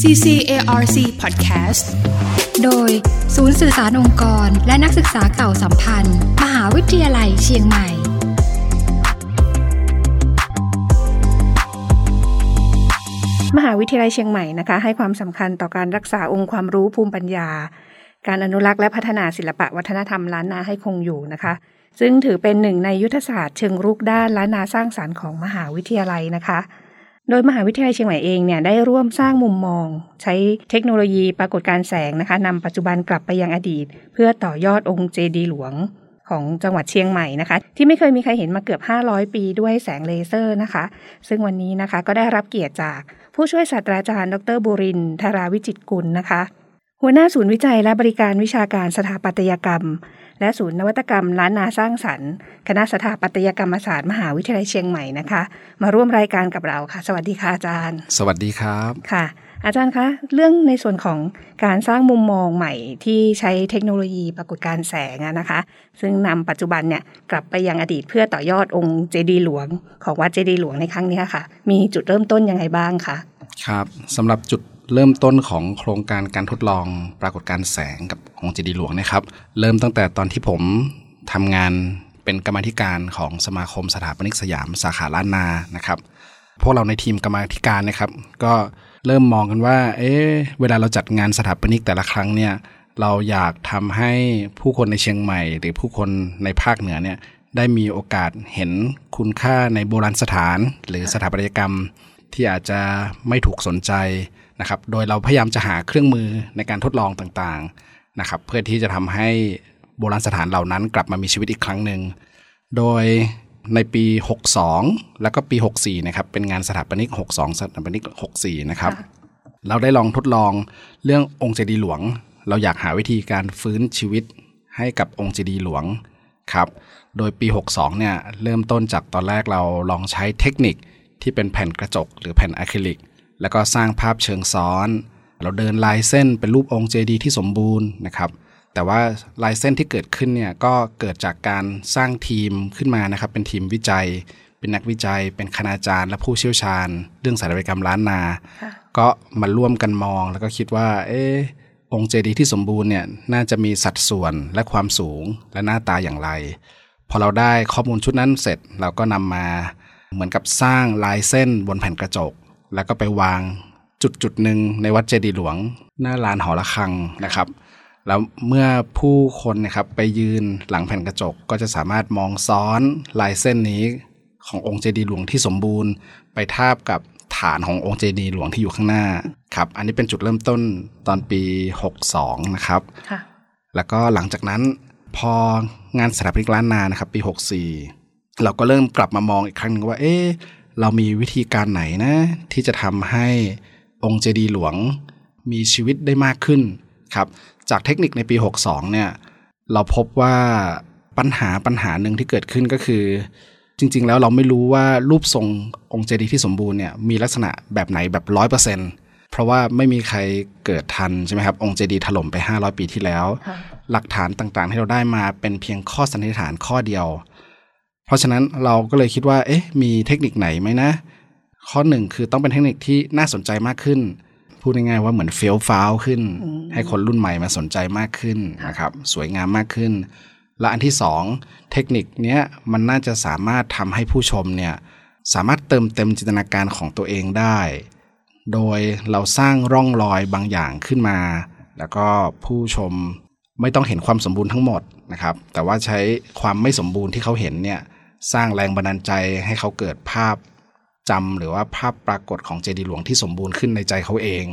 CCARC Podcast โดยศูนย์สื่อสารองค์กร และนักศึกษาเก่าสัมพันธ์ มหาวิทยาลัยเชียงใหม่ มหาวิทยาลัยเชียงใหม่นะคะ ให้ความสำคัญต่อการรักษาองค์ความรู้ภูมิปัญญา การอนุรักษ์และพัฒนาศิลปะวัฒนธรรมล้านนาให้คงอยู่นะคะ ซึ่งถือเป็นหนึ่งในยุทธศาสตร์เชิงรุกด้านล้านนาสร้างสารรค์ของมหาวิทยาลัยนะคะ โดยมหาวิทยาลัยเชียงใหม่เองเนี่ยได้ร่วมสร้างมุมมอง ใช้เทคโนโลยีปรากฏการแสงนะคะนำปัจจุบันกลับไปยังอดีต เพื่อต่อยอดองค์เจดีหลวงของจังหวัดเชียงใหม่นะคะ ที่ไม่เคยมีใครเห็นมาเกือบ 500 ปีด้วยแสงเลเซอร์นะคะ ซึ่งวันนี้นะคะก็ได้รับเกียรติจากผู้ช่วยศาสตราจารย์ ดรบุรินทร์ธาราวิจิตกุลนะคะ หัวหน้าศูนย์วิจัยและบริการวิชาการสถาปัตยกรรม และศูนย์นวัตกรรมล้านนาสร้างสรรค์ คณะสถาปัตยกรรมศาสตร์มหาวิทยาลัยเชียงใหม่นะคะ มาร่วมรายการกับเราค่ะ สวัสดีค่ะอาจารย์ สวัสดีครับค่ะ อาจารย์คะเรื่องในส่วนของการสร้างมุมมองใหม่ที่ใช้เทคโนโลยีปรากฏการณ์แสงอะนะคะ ซึ่งนำปัจจุบันเนี่ยกลับไปยังอดีตเพื่อต่อยอดองค์เจดีย์หลวง ของวัดเจดีย์หลวงในครั้งเนี้ยค่ะ มีจุดเริ่มต้นยังไงบ้างคะครับสำหรับจุด เริ่มต้นของโครงการการทดลองปรากฏการแสงกับองค์เจดีหลวงนะครับ เริ่มตั้งแต่ตอนที่ผมทำงานเป็นกรรมธิการของสมาคมสถาปนิกสยามสาขาล้านนานะครับพวกเราในทีมกรรมธิการนะครับ ก็เริ่มมองกันว่า เอ๊ะเวลาเราจัดงานสถาปนิกแต่ละครั้งเนี่ยเราอยากทำให้ผู้คนในเชียงใหม่ หรือผู้คนในภาคเหนือเนี่ยได้มีโอกาสเห็นคุณค่าในโบราณสถาน หรือสถาปัตยกรรมที่อาจจะไม่ถูกสนใจ นะครับ โดยเราพยายามจะหาเครื่องมือในการทดลองต่างๆนะครับ เพื่อที่จะทำให้โบราณสถานเหล่านั้นกลับมามีชีวิตอีกครั้งหนึ่ง โดยในปี 62 แล้วก็ปี 64 นะครับ เป็นงานสถาปนิก 62 สถาปนิก 64 นะครับ เราได้ลองทดลองเรื่ององค์เจดีย์หลวง เราอยากหาวิธีการฟื้นชีวิตให้กับองค์เจดีย์หลวงครับ โดยปี 62 เนี่ย เริ่มต้นจากตอนแรกเราลองใช้เทคนิคที่เป็นแผ่นกระจกหรือแผ่นอะคริลิก แล้วก็สร้างภาพเชิงซ้อน เราเดินลายเส้นเป็นรูปองค์เจดีย์ที่สมบูรณ์นะครับแต่ว่าลายเส้นที่เกิดขึ้นเนี่ยก็เกิดจากการสร้างทีมขึ้นมานะครับเป็นทีมวิจัย เป็นนักวิจัย เป็นคณาจารย์ และผู้เชี่ยวชาญ เรื่องสถาปัตยกรรมล้านนา ก็มาร่วมกันมองแล้วก็คิดว่า เออองค์เจดีย์ที่สมบูรณ์เนี่ยน่าจะมีสัดส่วนและความสูงและหน้าตาอย่างไร พอเราได้ข้อมูลชุดนั้นเสร็จเราก็นำมาเหมือนกับสร้างลายเส้นบนแผ่นกระจก แล้วก็ไปวางจุดจุดหนึ่งในวัดเจดีย์หลวง หน้าลานหอระฆังนะครับ แล้วเมื่อผู้คนนะครับไปยืนหลังแผ่นกระจกก็จะสามารถมองซ้อนลายเส้นนี้ขององค์เจดีย์หลวงที่สมบูรณ์ ไปทาบกับฐานขององค์เจดีย์หลวงที่อยู่ข้างหน้าครับ อันนี้เป็นจุดเริ่มต้นตอนปี 62 นะครับค่ะแล้วก็หลังจากนั้นพองานสถาปนิกล้านนานะครับ ปี 64 เราก็เริ่มกลับมามองอีกครั้งหนึงว่า เอ๊ เรามีวิธีการไหนนะ ที่จะทำให้องค์เจดีย์หลวงมีชีวิตได้มากขึ้นครับ จากเทคนิคในปี 62 เนี่ย เราพบว่าปัญหาปัญหาหนึ่งที่เกิดขึ้นก็คือ จริง ๆ แล้วเราไม่รู้ว่ารูปทรงองค์เจดีย์ที่สมบูรณ์เนี่ยมีลักษณะแบบไหนแบบร้อยเปอร์เซ็นเพราะว่าไม่มีใครเกิดทันใช่ไหมครับ องค์เจดีย์ถล่มไป 500 ปีที่แล้วค่ะหลักฐานต่างๆที่เราได้มาเป็นเพียงข้อสันนิษฐานข้อเดียว เพราะฉะนั้นเราก็เลยคิดว่า เอ๊ะ มีเทคนิคไหนไหมนะ ข้อหนึ่งคือต้องเป็นเทคนิคที่น่าสนใจมากขึ้น พูดง่ายๆว่าเหมือนเฟี้ยวฟ้าวขึ้น ให้คนรุ่นใหม่มาสนใจมากขึ้นนะครับ สวยงามมากขึ้น และอันที่สองเทคนิคเนี้ยมันน่าจะสามารถทำให้ผู้ชมเนี่ยสามารถเติมเต็มจินตนาการของตัวเองได้ โดยเราสร้างร่องรอยบางอย่างขึ้นมา แล้วก็ผู้ชมไม่ต้องเห็นความสมบูรณ์ทั้งหมดนะครับ แต่ว่าใช้ความไม่สมบูรณ์ที่เขาเห็นเนี่ย สร้างแรงบันดาลใจให้เขาเกิดภาพจำหรือว่าภาพปรากฏของเจดีย์หลวงที่สมบูรณ์ขึ้นในใจเขาเอง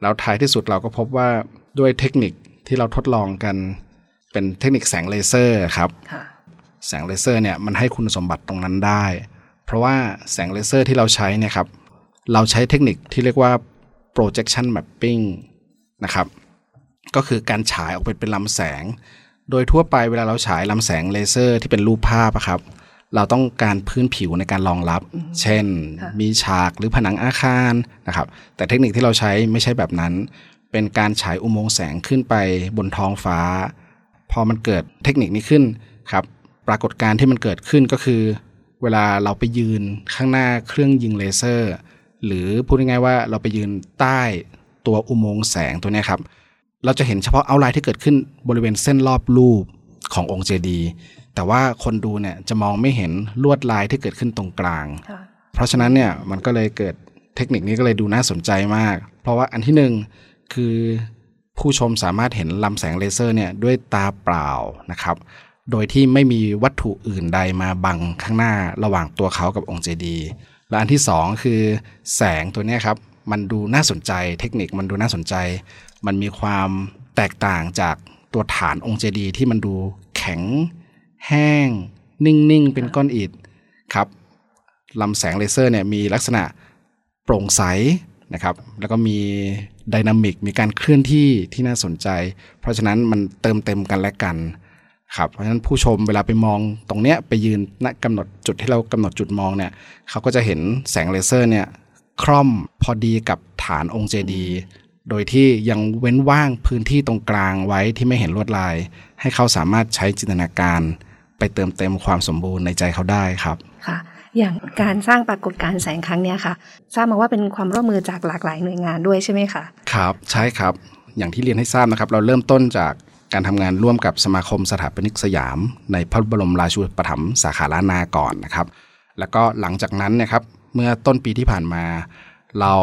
แล้วท้ายที่สุดเราก็พบว่าด้วยเทคนิคที่เราทดลองกัน เป็นเทคนิคแสงเลเซอร์ครับค่ะแสงเลเซอร์เนี่ยมันให้คุณสมบัติตรงนั้นได้ เพราะว่าแสงเลเซอร์ที่เราใช้เนี่ยครับเราใช้เทคนิคที่เรียกว่า projection mapping นะครับ ก็คือการฉายออกไปเป็นลำแสง โดยทั่วไปเวลาเราฉายลำแสงเลเซอร์ที่เป็นรูปภาพอะครับ เราต้องการพื้นผิวในการรองรับ เช่น มีฉากหรือผนังอาคารนะครับ แต่เทคนิคที่เราใช้ไม่ใช่แบบนั้น เป็นการฉายอุโมงค์แสงขึ้นไปบนท้องฟ้า พอมันเกิดเทคนิคนี้ขึ้นครับ ปรากฏการณ์ที่มันเกิดขึ้นก็คือ เวลาเราไปยืนข้างหน้าเครื่องยิงเลเซอร์ หรือพูดง่ายๆว่าเราไปยืนใต้ตัวอุโมงค์แสงตัวเนี้ยครับ เราจะเห็นเฉพาะเอาไลน์ที่เกิดขึ้นบริเวณเส้นรอบรูปขององค์เจดีย์แต่ว่าคนดูเนี่ยจะมองไม่เห็นลวดลายที่เกิดขึ้นตรงกลางค่ะเพราะฉะนั้นเนี่ยมันก็เลยเกิดเทคนิคนี้ก็เลยดูน่าสนใจมาก เพราะว่าอันที่หนึ่งคือผู้ชมสามารถเห็นลำแสงเลเซอร์เนี่ยด้วยตาเปล่านะครับ โดยที่ไม่มีวัตถุอื่นใดมาบังข้างหน้าระหว่างตัวเขากับองค์เจดีย์และอันที่สองคือแสงตัวเนี้ยครับมันดูน่าสนใจเทคนิคมันดูน่าสนใจ มันมีความแตกต่างจากตัวฐานองค์เจดีย์ที่มันดูแข็ง แห้ง นิ่ง ๆ เป็นก้อนอิฐครับลำแสงเลเซอร์เนี่ยมีลักษณะโปร่งใสนะครับ แล้วก็มีไดนามิกมีการเคลื่อนที่ที่น่าสนใจ เพราะฉะนั้นมันเติมเต็มกันและกันครับเพราะฉะนั้นผู้ชมเวลาไปมองตรงเนี้ยไปยืนณกำหนดจุดที่เรากำหนดจุดมองเนี่ยเขาก็จะเห็นแสงเลเซอร์เนี่ยคร่อมพอดีกับฐานองค์เจดีย์ โดยที่ยังเว้นว่างพื้นที่ตรงกลางไว้ที่ไม่เห็นลวดลาย ให้เขาสามารถใช้จินตนาการ ไปเติมเต็มความสมบูรณ์ในใจเขาได้ครับค่ะอย่างการสร้างปรากฏการณ์แสงครั้งเนี้ยค่ะ ทราบมาว่าเป็นความร่วมมือจากหลากหลายหน่วยงานด้วยใช่ไหมคะครับใช่ครับ อย่างที่เรียนให้ทราบนะครับ เราเริ่มต้นจากการทำงานร่วมกับสมาคมสถาปนิกสยาม ในพระบรมราชูปถัมภ์สาขาล้านนาก่อนนะครับ แล้วก็หลังจากนั้นเนะครับเมื่อต้นปีที่ผ่านมา เรา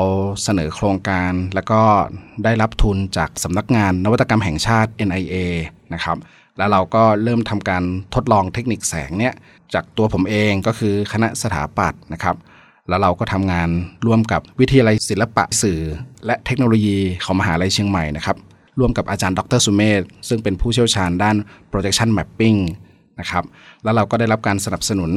เสนอโครงการแล้วก็ได้รับทุนจากสำนักงานนวัตกรรมแห่งชาติ NIA นะครับแล้วเราก็เริ่มทำการทดลองเทคนิคแสงเนี่ยจากตัวผมเองก็คือคณะสถาปัตย์นะครับ แล้วเราก็ทำงานร่วมกับวิทยาลัยศิลปะสื่อ และเทคโนโลยีของมหาลัยเชียงใหม่นะครับร่วมกับอาจารย์ดรสุเมธซึ่งเป็นผู้เชี่ยวชาญด้าน projection mapping นะครับ แล้วเราก็ได้รับการสนับสนุน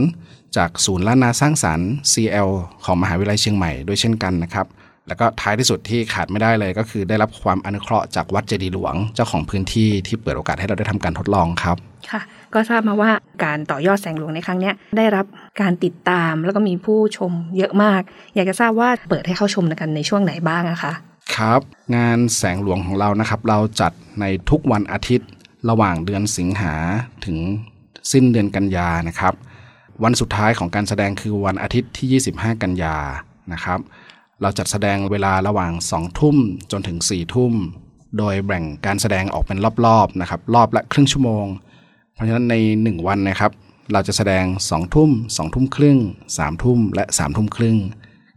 จากศูนย์ล้านนาสร้างสารรค์ CL ของมหาวิทยาลัยเชียงใหม่ด้วยเช่นกันนะครับ แล้วก็ท้ายที่สุดที่ขาดไม่ได้เลยก็คือได้รับความอนุเคราะห์จากวัดเจดีย์หลวงเจ้าของพื้นที่ที่เปิดโอกาสให้เราได้ทำการทดลองครับ ค่ะ ก็ทราบมาว่าการต่อยอดแสงหลวงในครั้งเนี้ยได้รับการติดตามแล้วก็มีผู้ชมเยอะมาก อยากจะทราบว่าเปิดให้เข้าชมกันในช่วงไหนบ้างอะคะครับงานแสงหลวงของเรานะครับ เราจัดในทุกวันอาทิตย์ระหว่างเดือนสิงหาถึง สิ้นเดือนกันยานะครับ วันสุดท้ายของการแสดงคือวันอาทิตย์ที่ 25 กันยานะครับ เราจัดแสดงเวลาระหว่าง 2 ทุ่มจนถึง 4 ทุ่ม โดยแบ่งการแสดงออกเป็นรอบๆนะครับ รอบละครึ่งชั่วโมง เพราะฉะนั้นใน 1 วันนะครับ เราจะแสดง 2 ทุ่ม 2 ทุ่มครึ่ง 3 ทุ่มและ 3 ทุ่มครึ่ง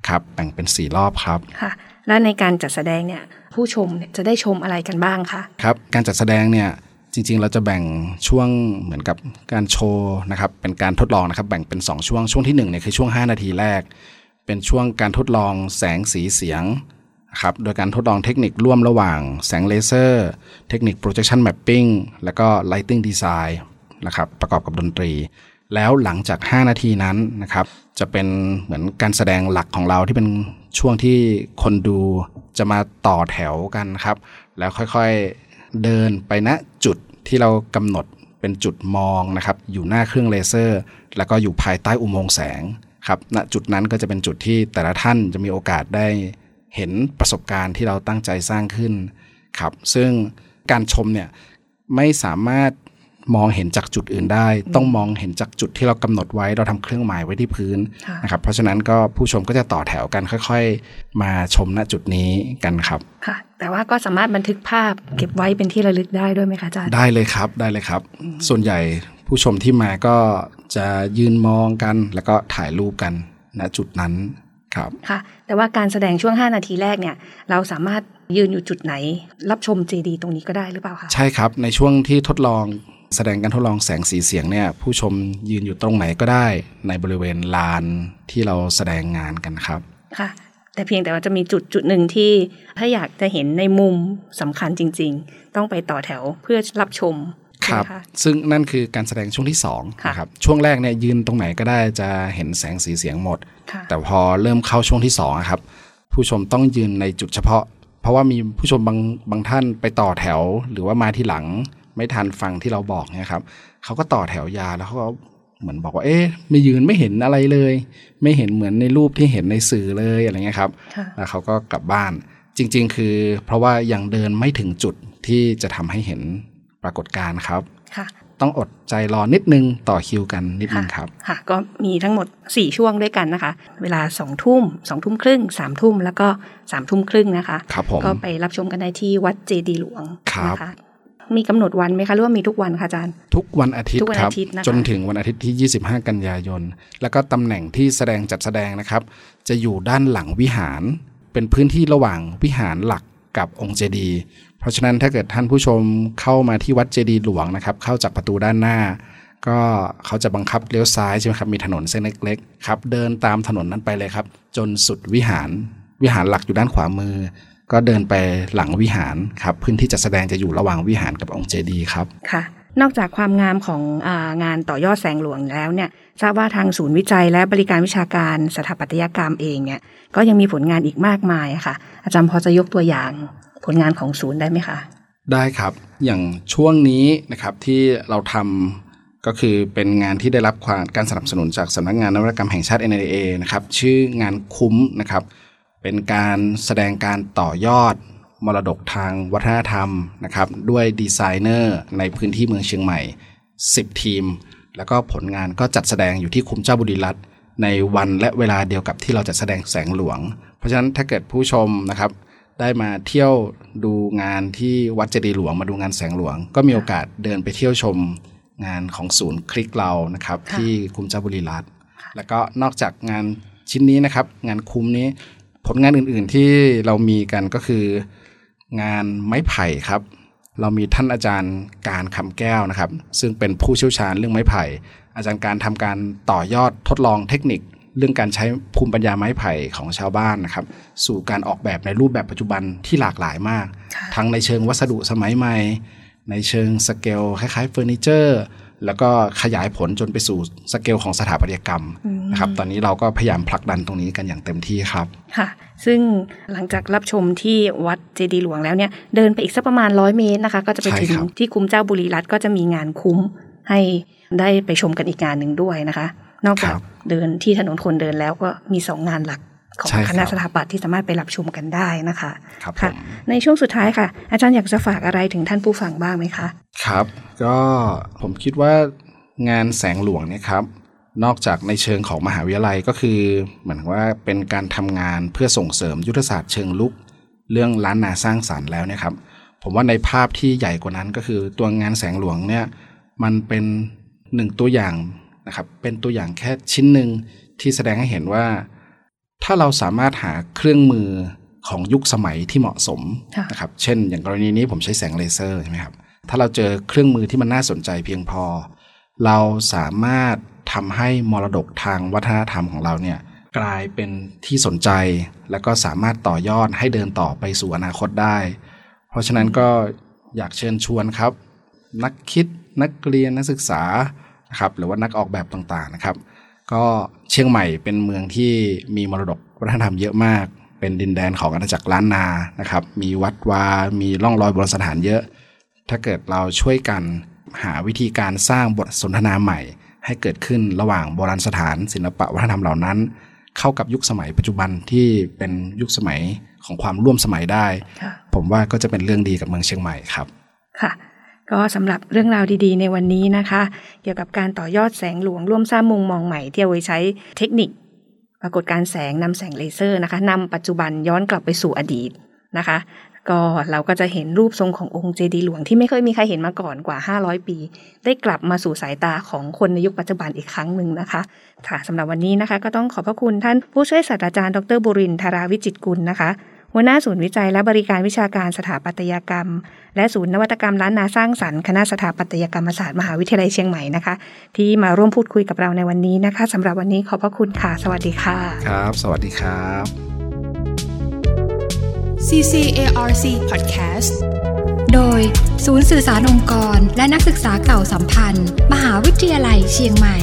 ครับ แบ่งเป็น 4 รอบครับค่ะและในการจัดแสดงเนี่ยผู้ชมเนี่ยจะได้ชมอะไรกันบ้างคะครับ การจัดแสดงเนี่ย จริงๆ เราจะแบ่งช่วงเหมือนกับการโชว์นะครับ เป็นการทดลองนะครับ แบ่งเป็น 2 ช่วง ช่วงที่1เนี่ยคือช่วง 5 นาทีแรก เป็นช่วงการทดลองแสงสีเสียงครับ โดยการทดลองเทคนิคร่วมระหว่างแสงเลเซอร์ เทคนิค projection mapping แล้วก็ lighting design นะครับ ประกอบกับดนตรี แล้วหลังจาก 5 นาทีนั้นนะครับ จะเป็นเหมือนการแสดงหลักของเราที่เป็นช่วงที่คนดูจะมาต่อแถวกันครับ แล้วค่อยๆ เดินไปณจุดที่เรากำหนดเป็นจุดมองนะครับ อยู่หน้าเครื่องเลเซอร์ แล้วก็อยู่ภายใต้อุโมงค์แสงครับณจุดนั้นก็จะเป็นจุดที่แต่ละท่านจะมีโอกาสได้เห็นประสบการณ์ที่เราตั้งใจสร้างขึ้นครับ ซึ่งการชมเนี่ยไม่สามารถ มองเห็นจากจุดอื่นได้ ต้องมองเห็นจากจุดที่เรากำหนดไว้ เราทำเครื่องหมายไว้ที่พื้นค่ะนะครับ เพราะฉะนั้นก็ผู้ชมก็จะต่อแถวกันค่อยๆ มาชมณจุดนี้กันครับค่ะ แต่ว่าก็สามารถบันทึกภาพเก็บไว้เป็นที่ระลึกได้ด้วยไหมคะอาจารย์ได้เลยครับได้เลยครับ ส่วนใหญ่ผู้ชมที่มาก็จะยืนมองกัน แล้วก็ถ่ายรูปกันณจุดนั้นครับค่ะ แต่ว่าการแสดงช่วง 5 นาทีแรกเนี่ย เราสามารถยืนอยู่จุดไหน รับชมเจดีตรงนี้ก็ได้หรือเปล่าคะใช่ครับในช่วงที่ทดลอง แสดงการทดลองแสงสีเสียงเนี่ยผู้ชมยืนอยู่ตรงไหนก็ได้ในบริเวณลานที่เราแสดงงานกันครับค่ะแต่เพียงแต่ว่าจะมีจุดจุดหนึ่งที่ถ้าอยากจะเห็นในมุมสำคัญจริง ๆ ต้องไปต่อแถวเพื่อรับชมคใช่รัไหบมคะซึ่งนั่นคือการแสดงช่วงที่สองค่ะนะครับ ช่วงแรกเนี่ยยืนตรงไหนก็ได้จะเห็นแสงสีเสียงหมดค่ะแต่พอเริ่มเข้าช่วงที่สองอะครับ ผู้ชมต้องยืนในจุดเฉพาะ เพราะว่ามีผู้ชมบางบางท่านไปต่อแถว หรือว่ามาที่หลัง ไม่ทันฟังที่เราบอกเนี่ยครับเขาก็ต่อแถวยาวแล้วเขาก็เหมือนบอกว่า เอ๊ะไม่ยืนไม่เห็นอะไรเลย ไม่เห็นเหมือนในรูปที่เห็นในสื่อเลยอะไรเงี้ยครับค่ะแล้วเขาก็กลับบ้าน จริง ๆ คือ เพราะว่ายังเดินไม่ถึงจุดที่จะทำให้เห็นปรากฏการณ์ครับค่ะต้องอดใจรอนิดนึงต่อคิวกันนิดนึงครับ ค่ะ ก็มีทั้งหมด 4 ช่วงด้วยกันนะคะ เวลา2ทุ่ม2ทุ่มครึ่ง3ทุ่มแล้วก็3ทุ่มครึ่งนะคะครับผมก็ไปรับชมกันได้ที่วัดเจดีย์หลวงครับนะคะ มีกำหนดวันไหมคะหรือว่ามีทุกวันคะอาจารย์ ทุกวันอาทิตทุย์กวันครับอาทิตย์นะคะจนถึงวันอาทิตย์ที่ 25 กันยายน แล้วก็ตำแหน่งที่แสดงจัดแสดงนะครับ จะอยู่ด้านหลังวิหาร เป็นพื้นที่ระหว่างวิหารหลักกับองค์เจดีย์เพราะฉะนั้นถ้าเกิดท่านผู้ชมเข้ามาที่วัดเจดีย์หลวงนะครับ เข้าจากประตูด้านหน้า ก็เขาจะบังคับเลี้ยวซ้ายใช่ไหมครับมีถนนเส้นเล็กๆครับเดินตามถนนนั้นไปเลยครับ จนสุดวิหารวิหารหลักอยู่ด้านขวามือ ก็เดินไปหลังวิหารครับพื้นที่จัดแสดงจะอยู่ระหว่างวิหารกับองค์เจดีย์ครับค่ะนอกจากความงามของอางานต่อยอดแสงหลวงแล้วเนี่ยทราบว่าทางศูนย์วิจัยและบริการวิชาการสถาปัตยกรรมเองเนี่ยก็ยังมีผลงานอีกมากมายอะค่ะ อาจารย์พอจะยกตัวอย่างผลงานของศูนย์ได้ไหมคะได้ครับอย่างช่วงนี้นะครับที่เราทำก็คือเป็นงานที่ได้รับความการสนับสนุนจากสำนักงานนวัตกรรมแห่งชาติ NIA นะครับชื่องานคุ้มนะครับ เป็นการแสดงการต่อยอดมรดกทางวัฒนธรรมนะครับ ด้วยดีไซเนอร์ในพื้นที่เมืองเชียงใหม่ 10 ทีม แล้วก็ผลงานก็จัดแสดงอยู่ที่คุ้มเจ้าบุรีรัตน์ในวันและเวลาเดียวกับที่เราจะแสดงแสงหลวง เพราะฉะนั้นถ้าเกิดผู้ชมนะครับ ได้มาเที่ยวดูงานที่วัดเจดีย์หลวงมาดูงานแสงหลวง ก็มีโอกาสเดินไปเที่ยวชมงานของศูนย์คลิกเรานะครับ ที่คุ้มเจ้าบุรีรัตน์แล้วก็นอกจากงานชิ้นนี้นะครับ งานคุ้มนี้ ผลงานอื่นๆที่เรามีกันก็คืองานไม้ไผ่ครับ เรามีท่านอาจารย์การคำแก้วนะครับ ซึ่งเป็นผู้เชี่ยวชาญเรื่องไม้ไผ่ อาจารย์การทำการต่อยอดทดลองเทคนิค เรื่องการใช้ภูมิปัญญาไม้ไผ่ของชาวบ้านนะครับ สู่การออกแบบในรูปแบบปัจจุบันที่หลากหลายมาก ทั้งในเชิงวัสดุสมัยใหม่ ในเชิงสเกลคล้ายๆเฟอร์นิเจอร์ แล้วก็ขยายผลจนไปสู่สเกลของสถาปัตยกรรมนะครับ ตอนนี้เราก็พยายามผลักดันตรงนี้กันอย่างเต็มที่ครับ ค่ะ ซึ่งหลังจากรับชมที่วัดเจดีย์หลวงแล้วเนี่ย เดินไปอีกสักประมาณร้อยเมตรนะคะ ก็จะไปใช่ถึงครับที่คุ้มเจ้าบุรีรัตน์ก็จะมีงานคุ้มให้ได้ไปชมกันอีกงานหนึ่งด้วยนะคะ นอกจากเดินที่ถนนคนเดินแล้วก็มีสองงานหลัก ของใช่ครับคณะสถาปัตย์ที่สามารถไปรับชมกันได้นะคะครับผค่ะมในช่วงสุดท้ายค่ะ อาจารย์อยากจะฝากอะไรถึงท่านผู้ฟังบ้างไหมคะครับ ก็ผมคิดว่างานแสงหลวงเนี่ยครับนอกจากในเชิงของมหาวิทยาลัยก็คือเหมือนว่าเป็นการทำงานเพื่อส่งเสริมยุทธศาสตร์เชิงลุก เรื่องล้านนาสร้างสารรค์แล้วเนะครับ ผมว่าในภาพที่ใหญ่กว่านั้นก็คือตัวงานแสงหลวงเนี่ยมันเป็นหนึ่งตัวอย่างนะครับเป็นตัวอย่างแค่ชิ้นหนึ่งที่แสดงให้เห็นว่า ถ้าเราสามารถหาเครื่องมือของยุคสมัยที่เหมาะสมค่ะนะครับ เช่น อย่างกรณีนี้ผมใช้แสงเลเซอร์ใช่ไหมครับ ถ้าเราเจอเครื่องมือที่มันน่าสนใจเพียงพอ เราสามารถทำให้มรดกทางวัฒนธรรมของเราเนี่ยกลายเป็นที่สนใจ แล้วก็สามารถต่อยอดให้เดินต่อไปสู่อนาคตได้ เพราะฉะนั้นก็อยากเชิญชวนครับ นักคิดนักเรียนนักศึกษานะครับหรือว่านักออกแบบต่างๆนะครับ ก็เชียงใหม่เป็นเมืองที่มีมรดกวัฒนธรรมเยอะมาก เป็นดินแดนของอาณาจักรล้านนานะครับ มีวัดวา มีร่องรอยโบราณสถานเยอะ ถ้าเกิดเราช่วยกันหาวิธีการสร้างบทสนทนาใหม่ ให้เกิดขึ้นระหว่างโบราณสถานศิลปะวัฒนธรรมเหล่านั้น เข้ากับยุคสมัยปัจจุบันที่เป็นยุคสมัยของความร่วมสมัยได้ค่ะผมว่าก็จะเป็นเรื่องดีกับเมืองเชียงใหม่ครับค่ะ ก็สำหรับเรื่องราวดีๆ ในวันนี้นะคะ เกี่ยวกับการต่อยอดแสงหลวงร่วมสร้างมุมมองใหม่ที่เอาไว้ใช้เทคนิค ปรากฏการแสงนำแสงเลเซอร์นะคะนำปัจจุบันย้อนกลับไปสู่อดีตนะคะ ก็เราก็จะเห็นรูปทรงขององค์เจดีย์หลวงที่ไม่เคยมีใครเห็นมาก่อนกว่า 500 ปี ได้กลับมาสู่สายตาของคนในยุคปัจจุบันอีกครั้งหนึ่งนะคะค่ะสำหรับวันนี้นะคะ ก็ต้องขอบพระคุณท่านผู้ช่วยศาสตราจารย์ดรบุรินทราวิจิตกุลนะคะ หัวหน้าศูนย์วิจัยและบริการวิชาการสถาปัตยกรรม และศูนย์นวัตกรรมล้านนาสร้างสรรค์คณะสถาปัตยกรรมศาสตร์มหาวิทยาลัยเชียงใหม่นะคะ ที่มาร่วมพูดคุยกับเราในวันนี้นะคะสำหรับวันนี้ขอบพระคุณค่ะ สวัสดีค่ะ ครับ สวัสดีครับ CCARC Podcast โดยศูนย์สื่อสารองค์กร และนักศึกษาเก่าสัมพันธ์ มหาวิทยาลัยเชียงใหม่